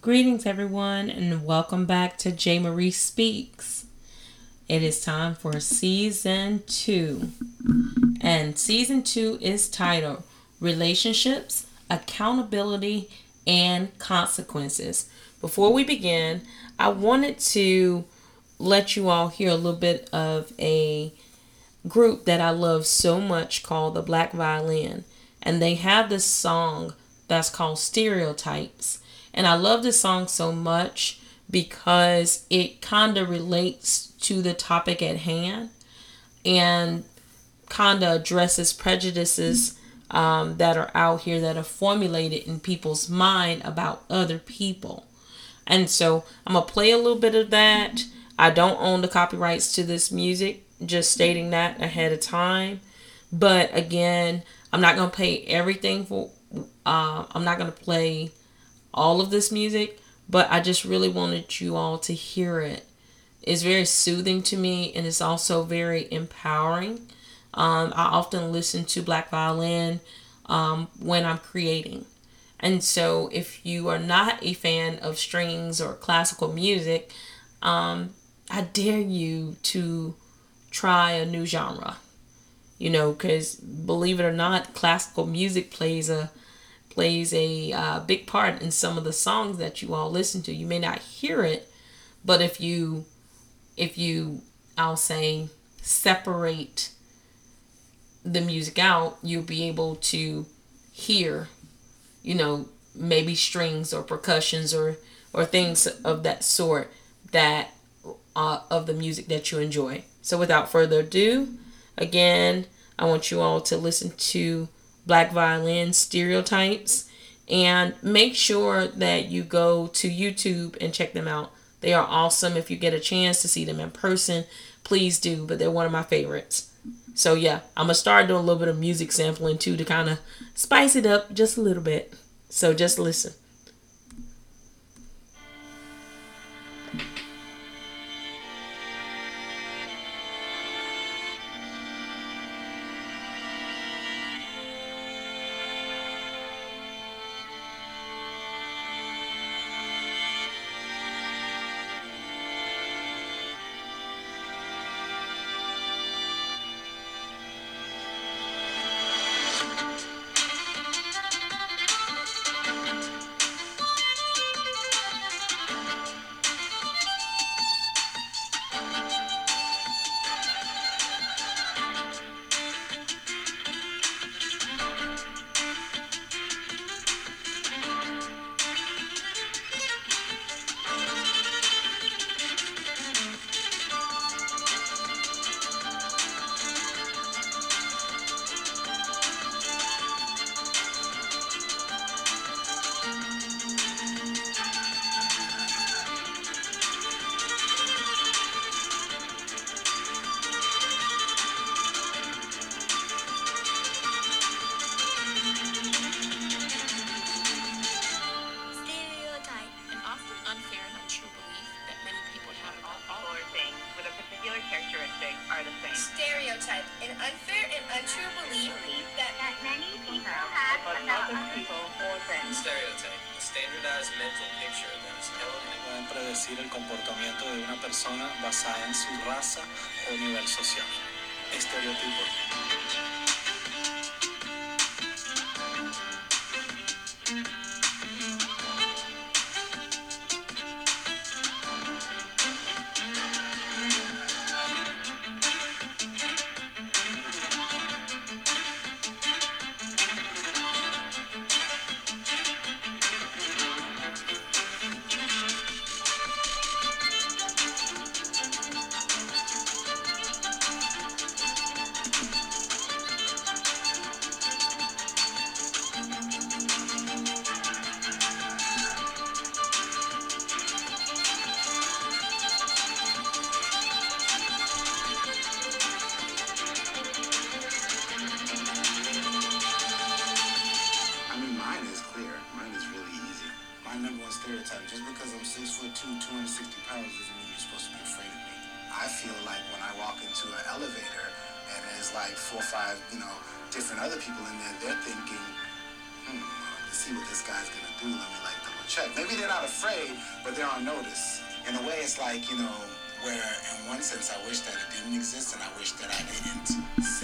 Greetings, everyone, and welcome back to J. Marie Speaks. It is time for season two, and season two is titled Relationships, Accountability, and Consequences. Before we begin, I wanted to let you all hear a little bit of a group that I love so much called the Black Violin, and they have this song that's called Stereotypes and I love this song so much because it kind of relates to the topic at hand and kind of addresses prejudices um, that are out here that are formulated in people's mind about other people. And so I'm going to play a little bit of that. I don't own the copyrights to this music, just stating that ahead of time. But again, I'm not going to play everything for, uh, I'm not going to play all of this music, but I just really wanted you all to hear it. It's very soothing to me and it's also very empowering. Um, I often listen to black violin um, when I'm creating. And so, if you are not a fan of strings or classical music, um, I dare you to try a new genre. You know, because believe it or not, classical music plays a plays a uh, big part in some of the songs that you all listen to. You may not hear it, but if you, if you, I'll say, separate the music out, you'll be able to hear, you know, maybe strings or percussions or or things of that sort that uh, of the music that you enjoy. So without further ado, again, I want you all to listen to black violin stereotypes and make sure that you go to YouTube and check them out. They are awesome. If you get a chance to see them in person, please do, but they're one of my favorites. So yeah, I'm to start doing a little bit of music sampling too to kind of spice it up just a little bit. So just listen.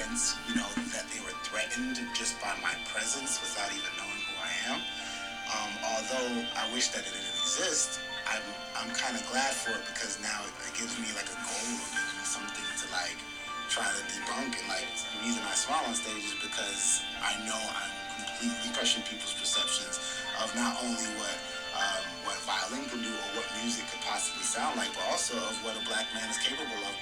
Sense, you know, that they were threatened just by my presence without even knowing who I am. Um, although I wish that it didn't exist, I'm, I'm kind of glad for it because now it gives me like a goal, it gives me something to like try to debunk. And like the reason I smile on stage is because I know I'm completely crushing people's perceptions of not only what um, what violin can do or what music could possibly sound like, but also of what a black man. Is capable of.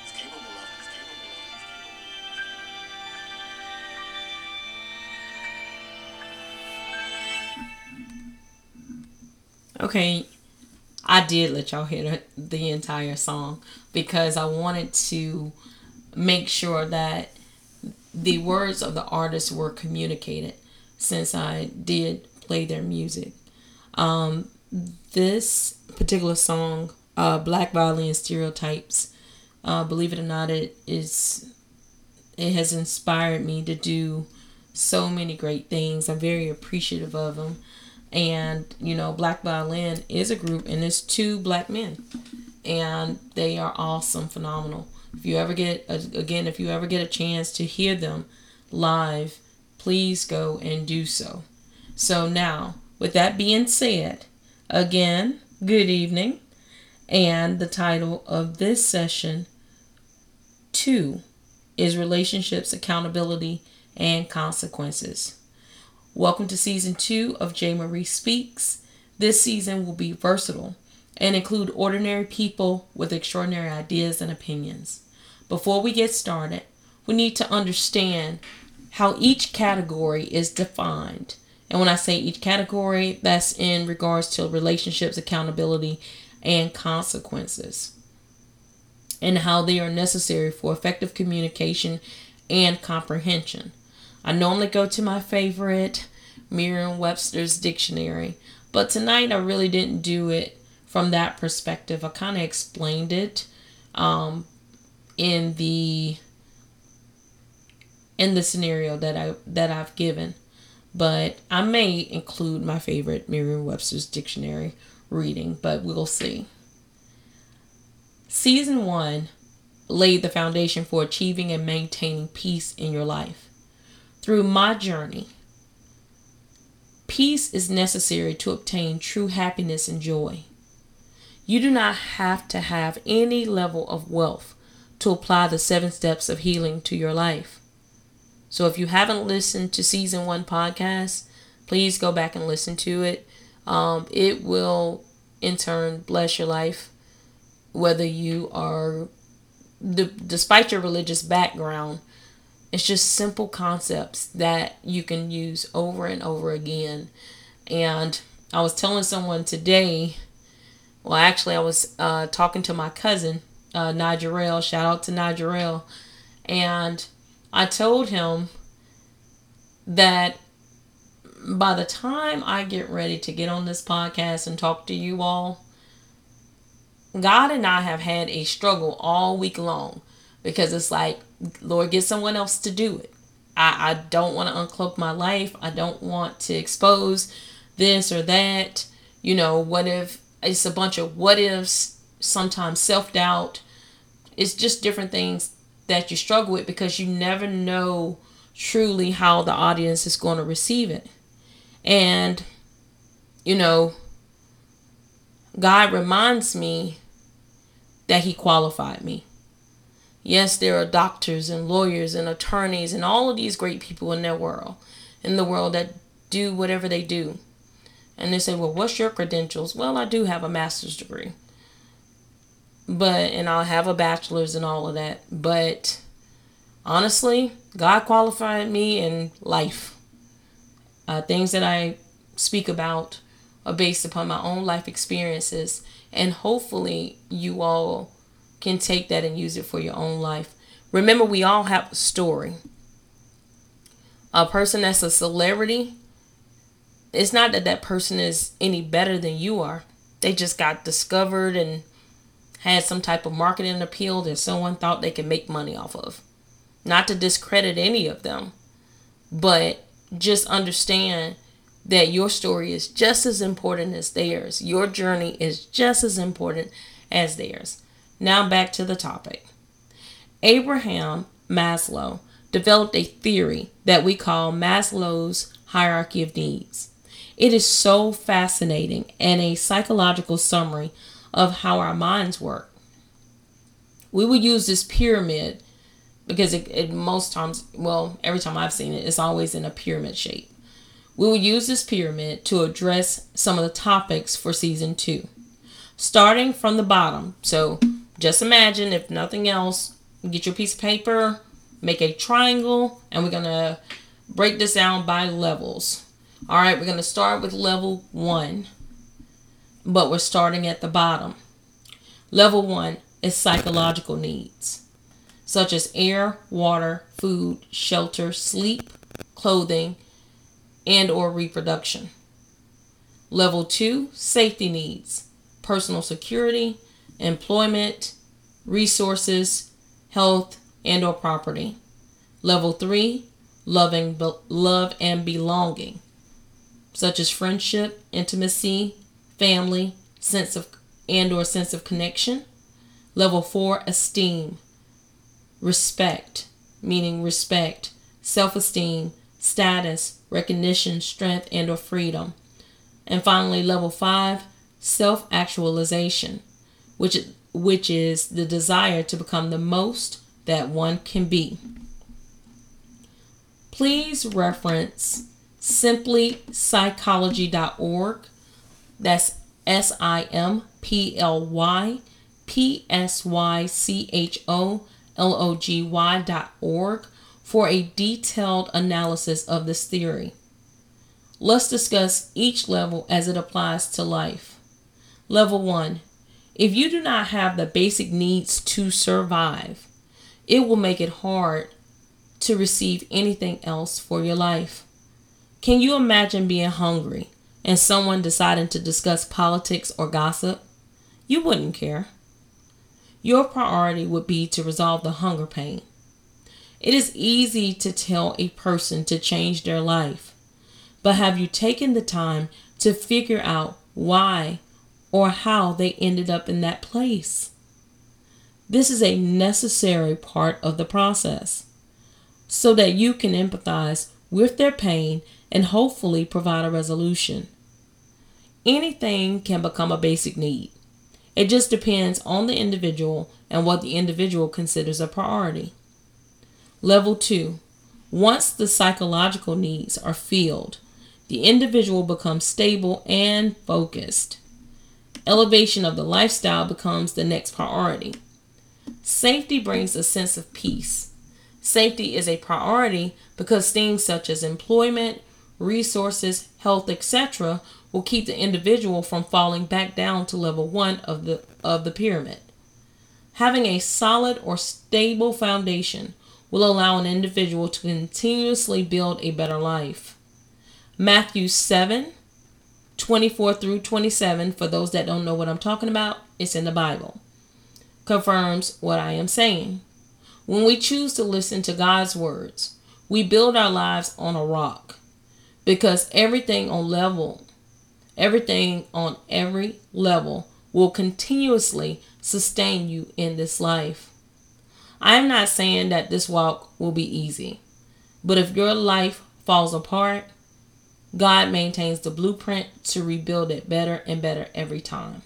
Okay, I did let y'all hear the, entire song because I wanted to make sure that the words of the artist were communicated since I did play their music. Um, this particular song, uh, Black Violin Stereotypes, uh, believe it or not, it is it has inspired me to do so many great things. I'm very appreciative of them. And you know, Black Violin is a group, and it's two black men, and they are awesome, phenomenal. If you ever get again, if you ever get a chance to hear them live, please go and do so. So now, with that being said, again, good evening, and the title of this session two is relationships, accountability, and consequences. Welcome to season two of J. Marie Speaks. This season will be versatile and include ordinary people with extraordinary ideas and opinions. Before we get started, we need to understand how each category is defined. And when I say each category, that's in regards to relationships, accountability, and consequences, and how they are necessary for effective communication and comprehension. I normally go to my favorite Merriam Webster's dictionary, but tonight I really didn't do it from that perspective. I kind of explained it um, in the in the scenario that I that I've given, but I may include my favorite Merriam Webster's dictionary reading, but we'll see. Season one laid the foundation for achieving and maintaining peace in your life. Through my journey, peace is necessary to obtain true happiness and joy. You do not have to have any level of wealth to apply the seven steps of healing to your life. So if you haven't listened to season one podcast, please go back and listen to it. Um, it will, in turn, bless your life, whether you are, despite your religious background. It's just simple concepts that you can use over and over again. And I was telling someone today, well, actually, I was uh, talking to my cousin, uh, Nigerel. Shout out to Nigerel. And I told him that by the time I get ready to get on this podcast and talk to you all, God and I have had a struggle all week long because it's like, Lord, get someone else to do it. I, I don't want to uncloak my life. I don't want to expose this or that. You know, what if it's a bunch of what ifs, sometimes self doubt. It's just different things that you struggle with because you never know truly how the audience is going to receive it. And, you know, God reminds me that He qualified me. Yes, there are doctors and lawyers and attorneys and all of these great people in their world, in the world that do whatever they do. And they say, Well, what's your credentials? Well, I do have a master's degree. But, and I'll have a bachelor's and all of that. But honestly, God qualified me in life. Uh, things that I speak about are based upon my own life experiences. And hopefully, you all can take that and use it for your own life. Remember, we all have a story. A person that's a celebrity, it's not that that person is any better than you are. They just got discovered and had some type of marketing appeal that someone thought they could make money off of. Not to discredit any of them, but just understand that your story is just as important as theirs. Your journey is just as important as theirs. Now back to the topic. Abraham Maslow developed a theory that we call Maslow's hierarchy of needs. It is so fascinating and a psychological summary of how our minds work. We will use this pyramid because it, it, most times, well, every time I've seen it, it's always in a pyramid shape. We will use this pyramid to address some of the topics for season two. Starting from the bottom. So just imagine, if nothing else, get your piece of paper, make a triangle, and we're going to break this down by levels. All right, we're going to start with level one, but we're starting at the bottom. Level one is psychological needs, such as air, water, food, shelter, sleep, clothing, and or reproduction. Level 2, safety needs, personal security, employment, resources, health, and or property. Level 3, loving love and belonging, such as friendship, intimacy, family, sense of and or sense of connection. Level 4, esteem, respect, meaning respect, self-esteem, status, recognition, strength, and or freedom. And finally, level 5, self-actualization, which which is the desire to become the most that one can be. Please reference simplypsychology.org. That's S I M P L Y P S Y C H O L O G Y dot org for a detailed analysis of this theory. Let's discuss each level as it applies to life. Level 1 If you do not have the basic needs to survive, it will make it hard to receive anything else for your life. Can you imagine being hungry and someone deciding to discuss politics or gossip? You wouldn't care. Your priority would be to resolve the hunger pain. It is easy to tell a person to change their life, but have you taken the time to figure out why or how they ended up in that place? This is a necessary part of the process so that you can empathize with their pain and hopefully provide a resolution. Anything can become a basic need. It just depends on the individual and what the individual considers a priority. Level 2. Once the psychological needs are filled, the individual becomes stable and focused. Elevation of the lifestyle becomes the next priority. Safety brings a sense of peace. Safety is a priority because things such as employment, resources, health, etc. will keep the individual from falling back down to level 1 of the of the pyramid. Having a solid or stable foundation will allow an individual to continuously build a better life. Matthew 7 24 through 27, for those that don't know what I'm talking about, it's in the Bible, confirms what I am saying. When we choose to listen to God's words, we build our lives on a rock because everything on level, everything on every level will continuously sustain you in this life. I am not saying that this walk will be easy, but if your life falls apart, God maintains the blueprint to rebuild it better and better every time.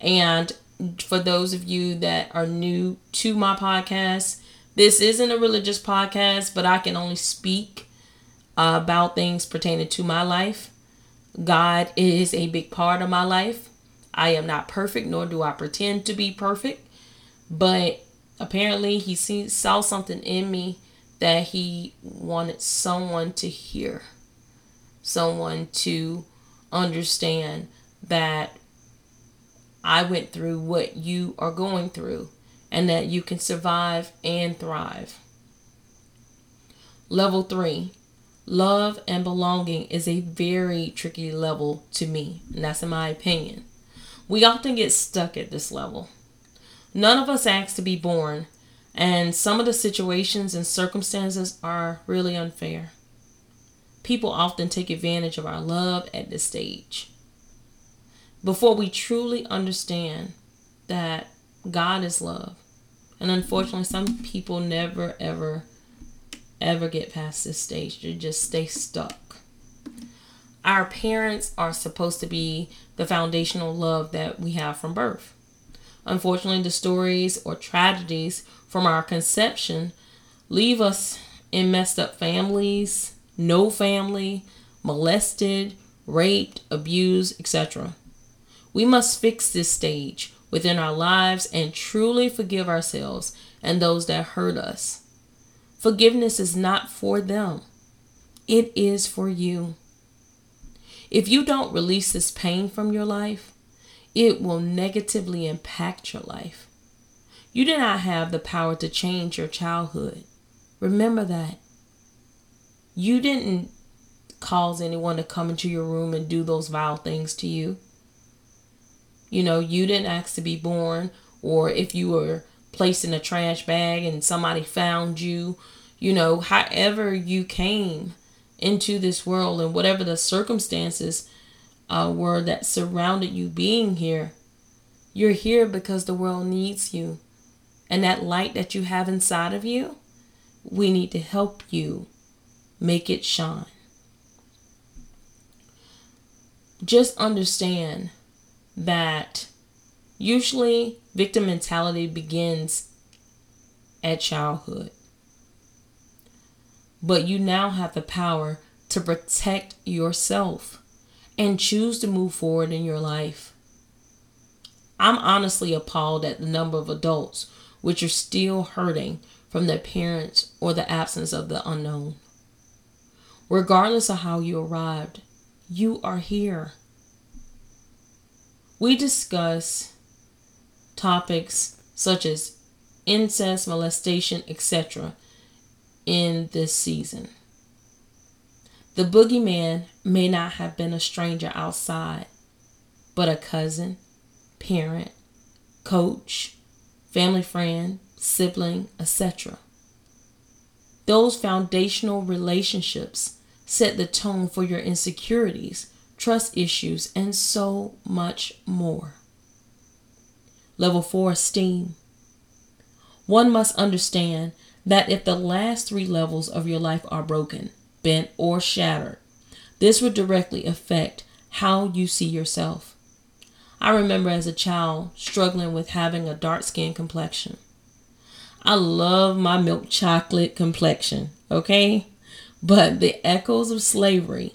And for those of you that are new to my podcast, this isn't a religious podcast, but I can only speak uh, about things pertaining to my life. God is a big part of my life. I am not perfect, nor do I pretend to be perfect, but apparently he see, saw something in me that he wanted someone to hear, someone to understand that I went through what you are going through and that you can survive and thrive. Level three, love and belonging is a very tricky level to me, and that's in my opinion. We often get stuck at this level. None of us asked to be born, and some of the situations and circumstances are really unfair. People often take advantage of our love at this stage. Before we truly understand that God is love. And unfortunately, some people never, ever, ever get past this stage. They just stay stuck. Our parents are supposed to be the foundational love that we have from birth. Unfortunately, the stories or tragedies from our conception leave us in messed up families, no family, molested, raped, abused, etc. We must fix this stage within our lives and truly forgive ourselves and those that hurt us. Forgiveness is not for them, it is for you. If you don't release this pain from your life, it will negatively impact your life. You do not have the power to change your childhood. Remember that. You didn't cause anyone to come into your room and do those vile things to you. You know, you didn't ask to be born, or if you were placed in a trash bag and somebody found you, you know, however you came into this world and whatever the circumstances uh, were that surrounded you being here, you're here because the world needs you. And that light that you have inside of you, we need to help you make it shine. Just understand that usually victim mentality begins at childhood. But you now have the power to protect yourself and choose to move forward in your life. I'm honestly appalled at the number of adults which are still hurting from their parents or the absence of the unknown. Regardless of how you arrived, you are here we discuss topics such as incest, molestation, etc. in this season. The boogeyman may not have been a stranger outside, but a cousin, parent, coach, family friend, sibling, etc. Those foundational relationships set the tone for your insecurities trust issues, and so much more. Level 4 Esteem. One must understand that if the last three levels of your life are broken, bent, or shattered, this would directly affect how you see yourself. I remember as a child struggling with having a dark skin complexion. I love my milk chocolate complexion, okay? But the echoes of slavery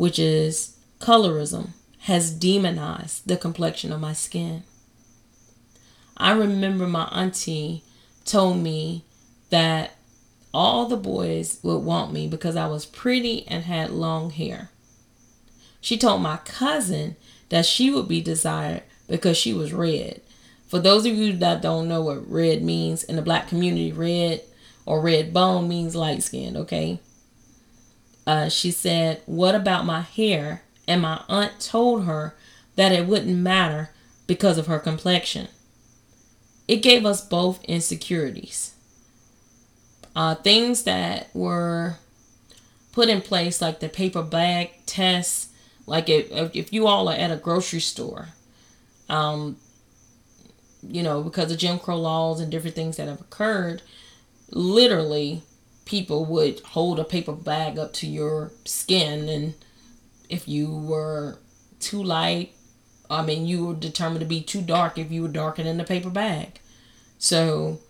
which is colorism, has demonized the complexion of my skin. I remember my auntie told me that all the boys would want me because I was pretty and had long hair. She told my cousin that she would be desired because she was red. For those of you that don't know what red means in the black community, red or red bone means light skinned, okay? uh, she said, What about my hair? And my aunt told her that it wouldn't matter because of her complexion. It gave us both insecurities. Uh, things that were put in place, like the paper bag test, like if, if you all are at a grocery store, um, you know, because of Jim Crow laws and different things that have occurred, literally people would hold a paper bag up to your skin and if you were too light i mean you were determined to be too dark if you were darker than the paper bag. So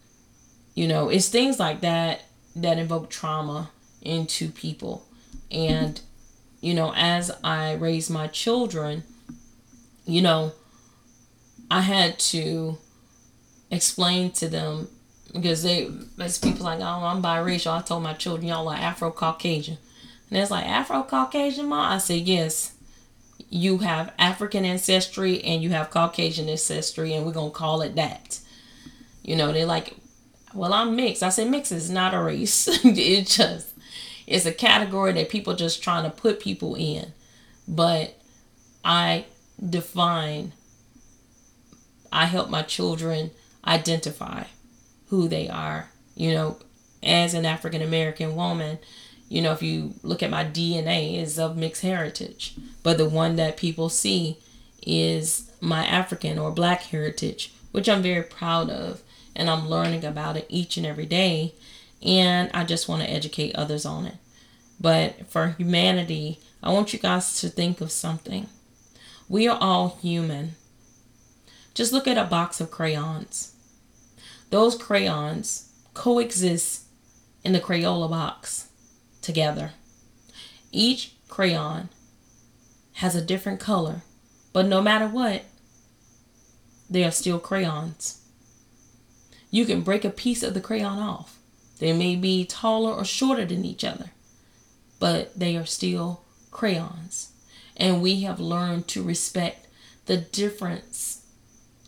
you know it's things like that that invoke trauma into people. And you know as i raise my children you know i had to explain to them because they as people like, oh, I'm biracial. I told my children y'all are Afro Caucasian, and it's like Afro Caucasian, mom. I said yes. You have African ancestry and you have Caucasian ancestry, and we're gonna call it that. You know, they're like, well, I'm mixed. I said mixed is not a race. it just it's a category that people just trying to put people in. But I define. I help my children identify who they are. You know, as an African American woman, you know, if you look at my DNA, is of mixed heritage. But the one that people see is my African or black heritage, which I'm very proud of. And I'm learning about it each and every day. And I just want to educate others on it. But for humanity, I want you guys to think of something. We are all human. Just look at a box of crayons. Those crayons coexist in the Crayola box together. Each crayon has a different color, but no matter what, they are still crayons. You can break a piece of the crayon off. They may be taller or shorter than each other, but they are still crayons. And we have learned to respect the difference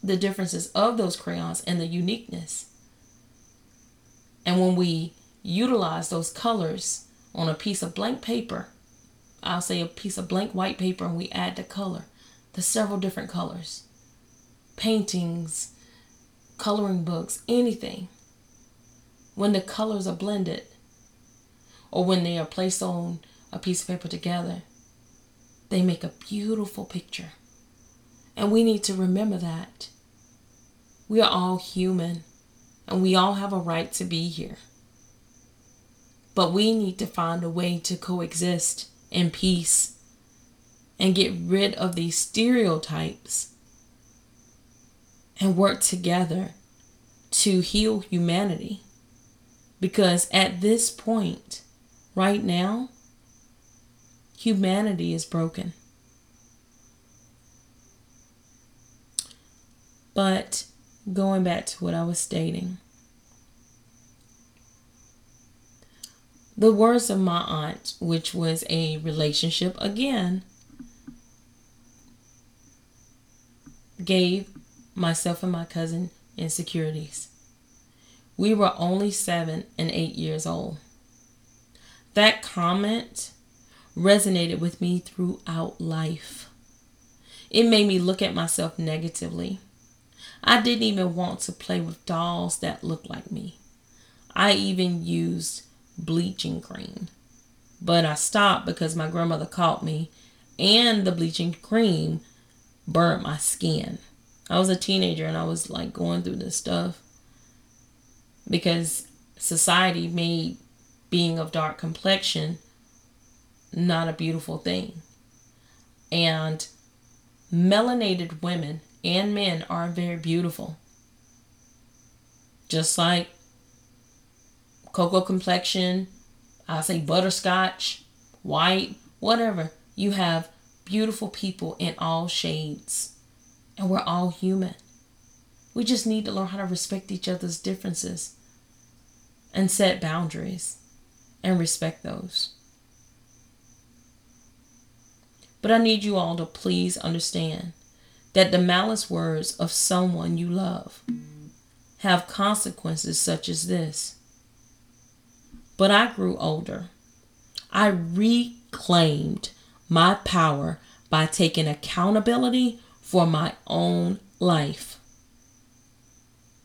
the differences of those crayons and the uniqueness. And when we utilize those colors on a piece of blank paper, I'll say a piece of blank white paper, and we add the color, the several different colors, paintings, coloring books, anything. When the colors are blended, or when they are placed on a piece of paper together, they make a beautiful picture. And we need to remember that. We are all human and we all have a right to be here. But we need to find a way to coexist in peace and get rid of these stereotypes and work together to heal humanity. Because at this point, right now, humanity is broken. But going back to what I was stating. The words of my aunt, which was a relationship again, gave myself and my cousin insecurities. We were only seven and eight years old. That comment resonated with me throughout life. It made me look at myself negatively. I didn't even want to play with dolls that looked like me. I even used bleaching cream. But I stopped because my grandmother caught me and the bleaching cream burnt my skin. I was a teenager and I was like going through this stuff because society made being of dark complexion not a beautiful thing. And melanated women and men are very beautiful. Just like cocoa complexion, I say butterscotch, white, whatever. You have beautiful people in all shades. And we're all human. We just need to learn how to respect each other's differences and set boundaries and respect those. But I need you all to please understand that the malice words of someone you love have consequences such as this. But I grew older. I reclaimed my power by taking accountability for my own life.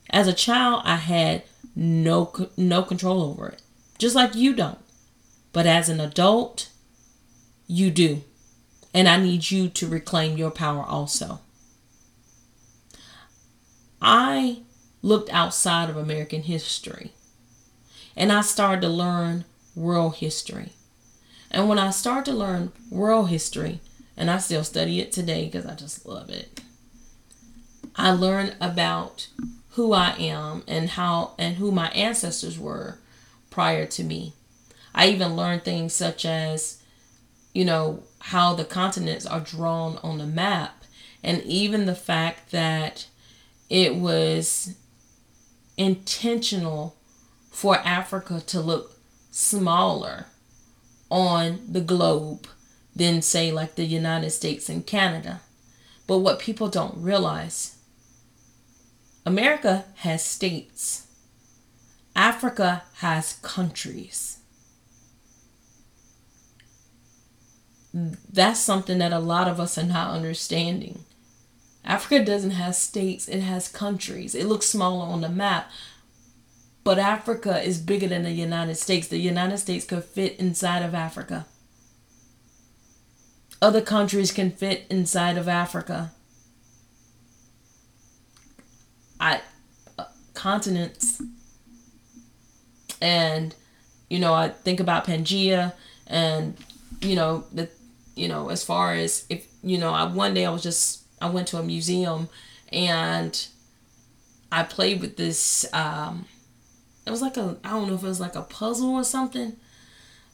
As a child, I had no no control over it, just like you don't. But as an adult, you do. And I need you to reclaim your power also. I looked outside of American history and I started to learn world history. And when I started to learn world history, and I still study it today because I just love it, I learned about who I am and how and who my ancestors were prior to me. I even learned things such as, you know, how the continents are drawn on the map, and even the fact that it was intentional for Africa to look smaller on the globe than, say, like the United States and Canada. But what people don't realize America has states, Africa has countries. That's something that a lot of us are not understanding. Africa doesn't have states, it has countries. It looks smaller on the map, But Africa is bigger than the United States. The United States could fit inside of Africa. Other countries can fit inside of Africa. I uh, continents and you know I think about Pangea and you know the you know as far as if you know I one day I was just I went to a museum and I played with this um it was like a I don't know if it was like a puzzle or something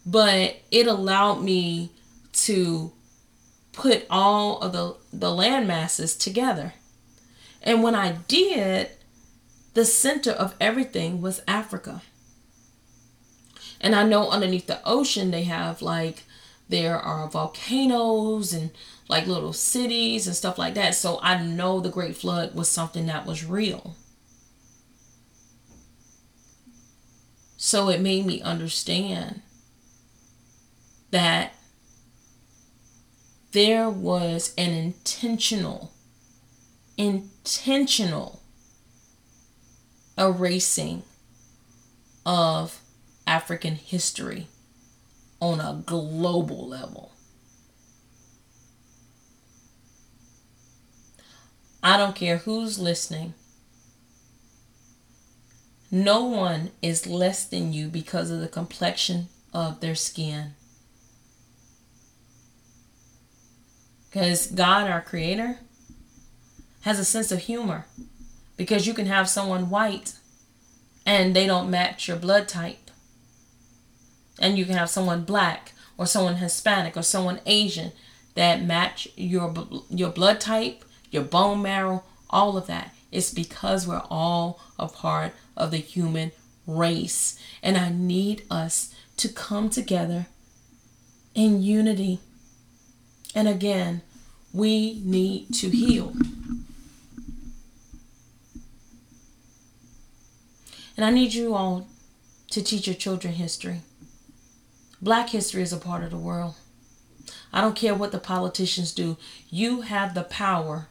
but it allowed me to put all of the the land masses together. And when I did the center of everything was Africa. And I know underneath the ocean they have like there are volcanoes and like little cities and stuff like that. So I know the Great Flood was something that was real. So it made me understand that there was an intentional, intentional erasing of African history on a global level. I don't care who's listening. No one is less than you because of the complexion of their skin. Because God, our Creator, has a sense of humor. Because you can have someone white and they don't match your blood type and you can have someone black or someone Hispanic or someone Asian that match your your blood type, your bone marrow, all of that. It's because we're all a part of the human race. And I need us to come together in unity. And again, we need to heal. And I need you all to teach your children history. Black history is a part of the world. I don't care what the politicians do. You have the power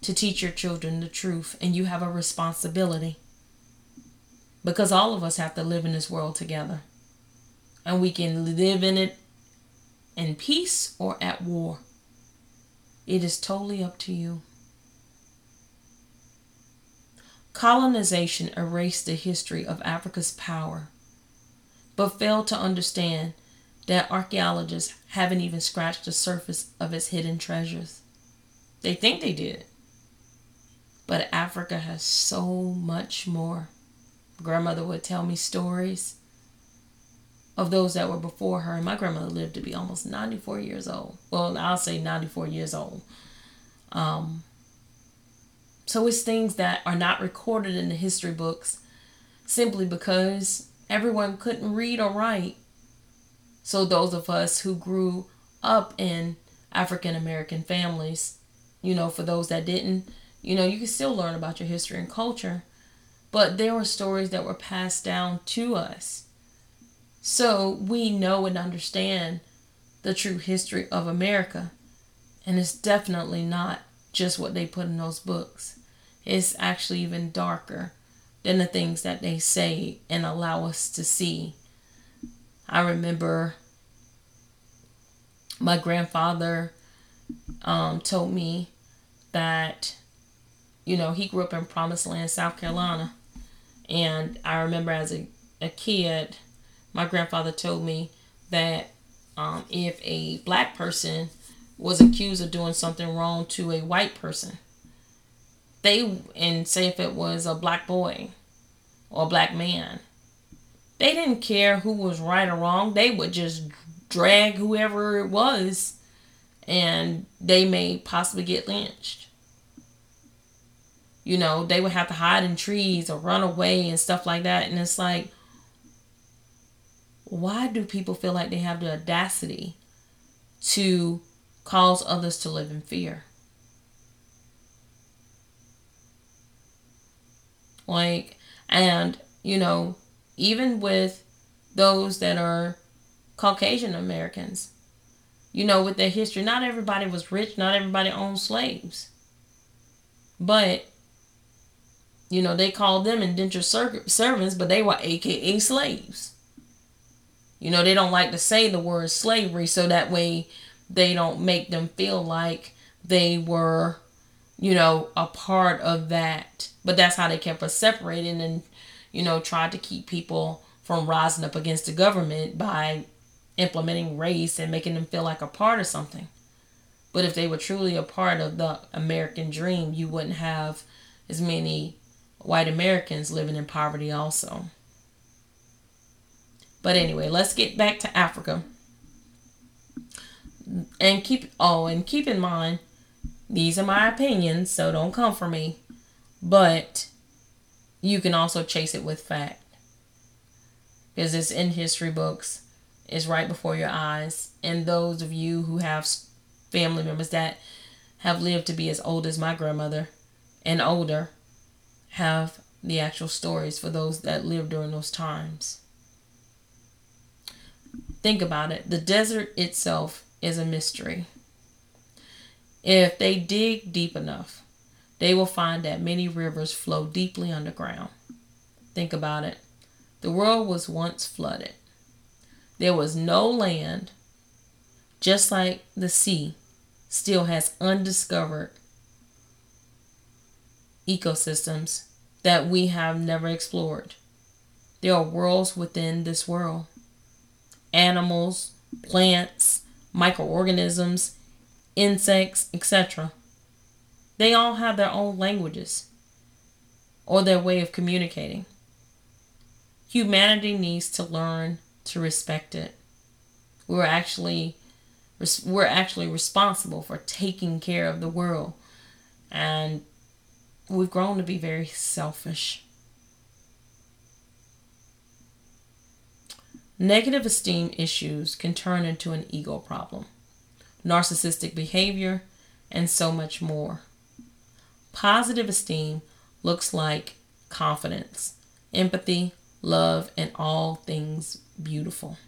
to teach your children the truth, and you have a responsibility. Because all of us have to live in this world together. And we can live in it in peace or at war. It is totally up to you. Colonization erased the history of Africa's power but fail to understand that archaeologists haven't even scratched the surface of its hidden treasures. They think they did. But Africa has so much more. Grandmother would tell me stories of those that were before her. And my grandmother lived to be almost 94 years old. Well, I'll say 94 years old. Um, so it's things that are not recorded in the history books simply because everyone couldn't read or write. So those of us who grew up in African American families, you know, for those that didn't, you know, you can still learn about your history and culture, but there were stories that were passed down to us. So we know and understand the true history of America. And it's definitely not just what they put in those books. It's actually even darker than the things that they say and allow us to see. I remember my grandfather um, told me that, you know, he grew up in Promised Land, South Carolina. And I remember as a, a kid, my grandfather told me that um, if a black person was accused of doing something wrong to a white person, they and say if it was a black boy or a black man they didn't care who was right or wrong. They would just drag whoever it was and they may possibly get lynched. You know they would have to hide in trees or run away and stuff like that. And it's like why do people feel like they have the audacity to cause others to live in fear Like, and, you know, even with those that are Caucasian Americans, you know, with their history, not everybody was rich, not everybody owned slaves. But you know, they called them indentured ser- servants, but they were AKA slaves. You know, they don't like to say the word slavery so that way they don't make them feel like they were, you know, a part of that. But that's how they kept us separated and, you know, tried to keep people from rising up against the government by implementing race and making them feel like a part of something. But if they were truly a part of the American dream, you wouldn't have as many white Americans living in poverty, also. But anyway, let's get back to Africa. And keep oh, and keep in mind, these are my opinions, so don't come for me. But you can also chase it with fact. Because it's in history books, it's right before your eyes. And those of you who have family members that have lived to be as old as my grandmother and older have the actual stories for those that lived during those times. Think about it the desert itself is a mystery. If they dig deep enough, they will find that many rivers flow deeply underground. Think about it. The world was once flooded. There was no land, just like the sea still has undiscovered ecosystems that we have never explored. There are worlds within this world animals, plants, microorganisms, insects, etc. They all have their own languages or their way of communicating. Humanity needs to learn to respect it. We're actually we're actually responsible for taking care of the world and we've grown to be very selfish. Negative esteem issues can turn into an ego problem, narcissistic behavior, and so much more. Positive esteem looks like confidence, empathy, love, and all things beautiful.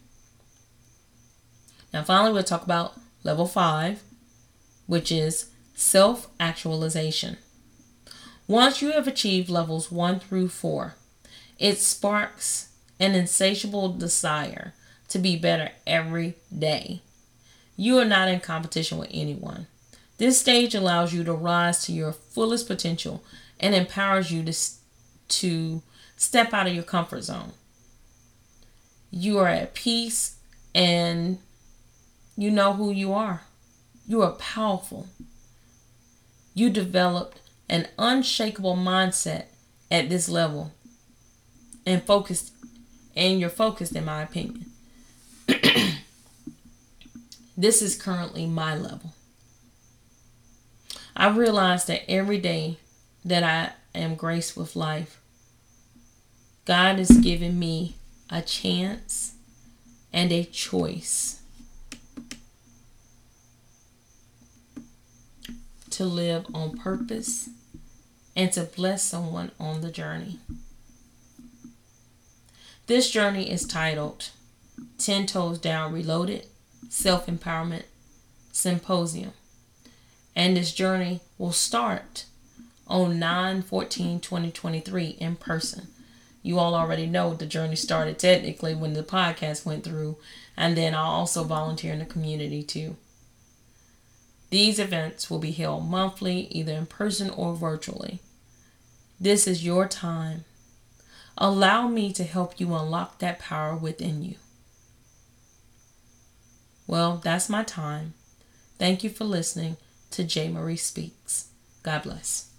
Now, finally, we'll talk about level five, which is self actualization. Once you have achieved levels one through four, it sparks an insatiable desire to be better every day. You are not in competition with anyone. This stage allows you to rise to your fullest potential and empowers you to, to step out of your comfort zone. You are at peace and you know who you are. You are powerful. You developed an unshakable mindset at this level and focused and you're focused in my opinion. this is currently my level. I realize that every day that I am graced with life, God is giving me a chance and a choice to live on purpose and to bless someone on the journey. This journey is titled 10 Toes Down Reloaded Self Empowerment Symposium. And this journey will start on 9 14 2023 in person. You all already know the journey started technically when the podcast went through, and then I'll also volunteer in the community too. These events will be held monthly, either in person or virtually. This is your time. Allow me to help you unlock that power within you. Well, that's my time. Thank you for listening to J. Marie Speaks. God bless.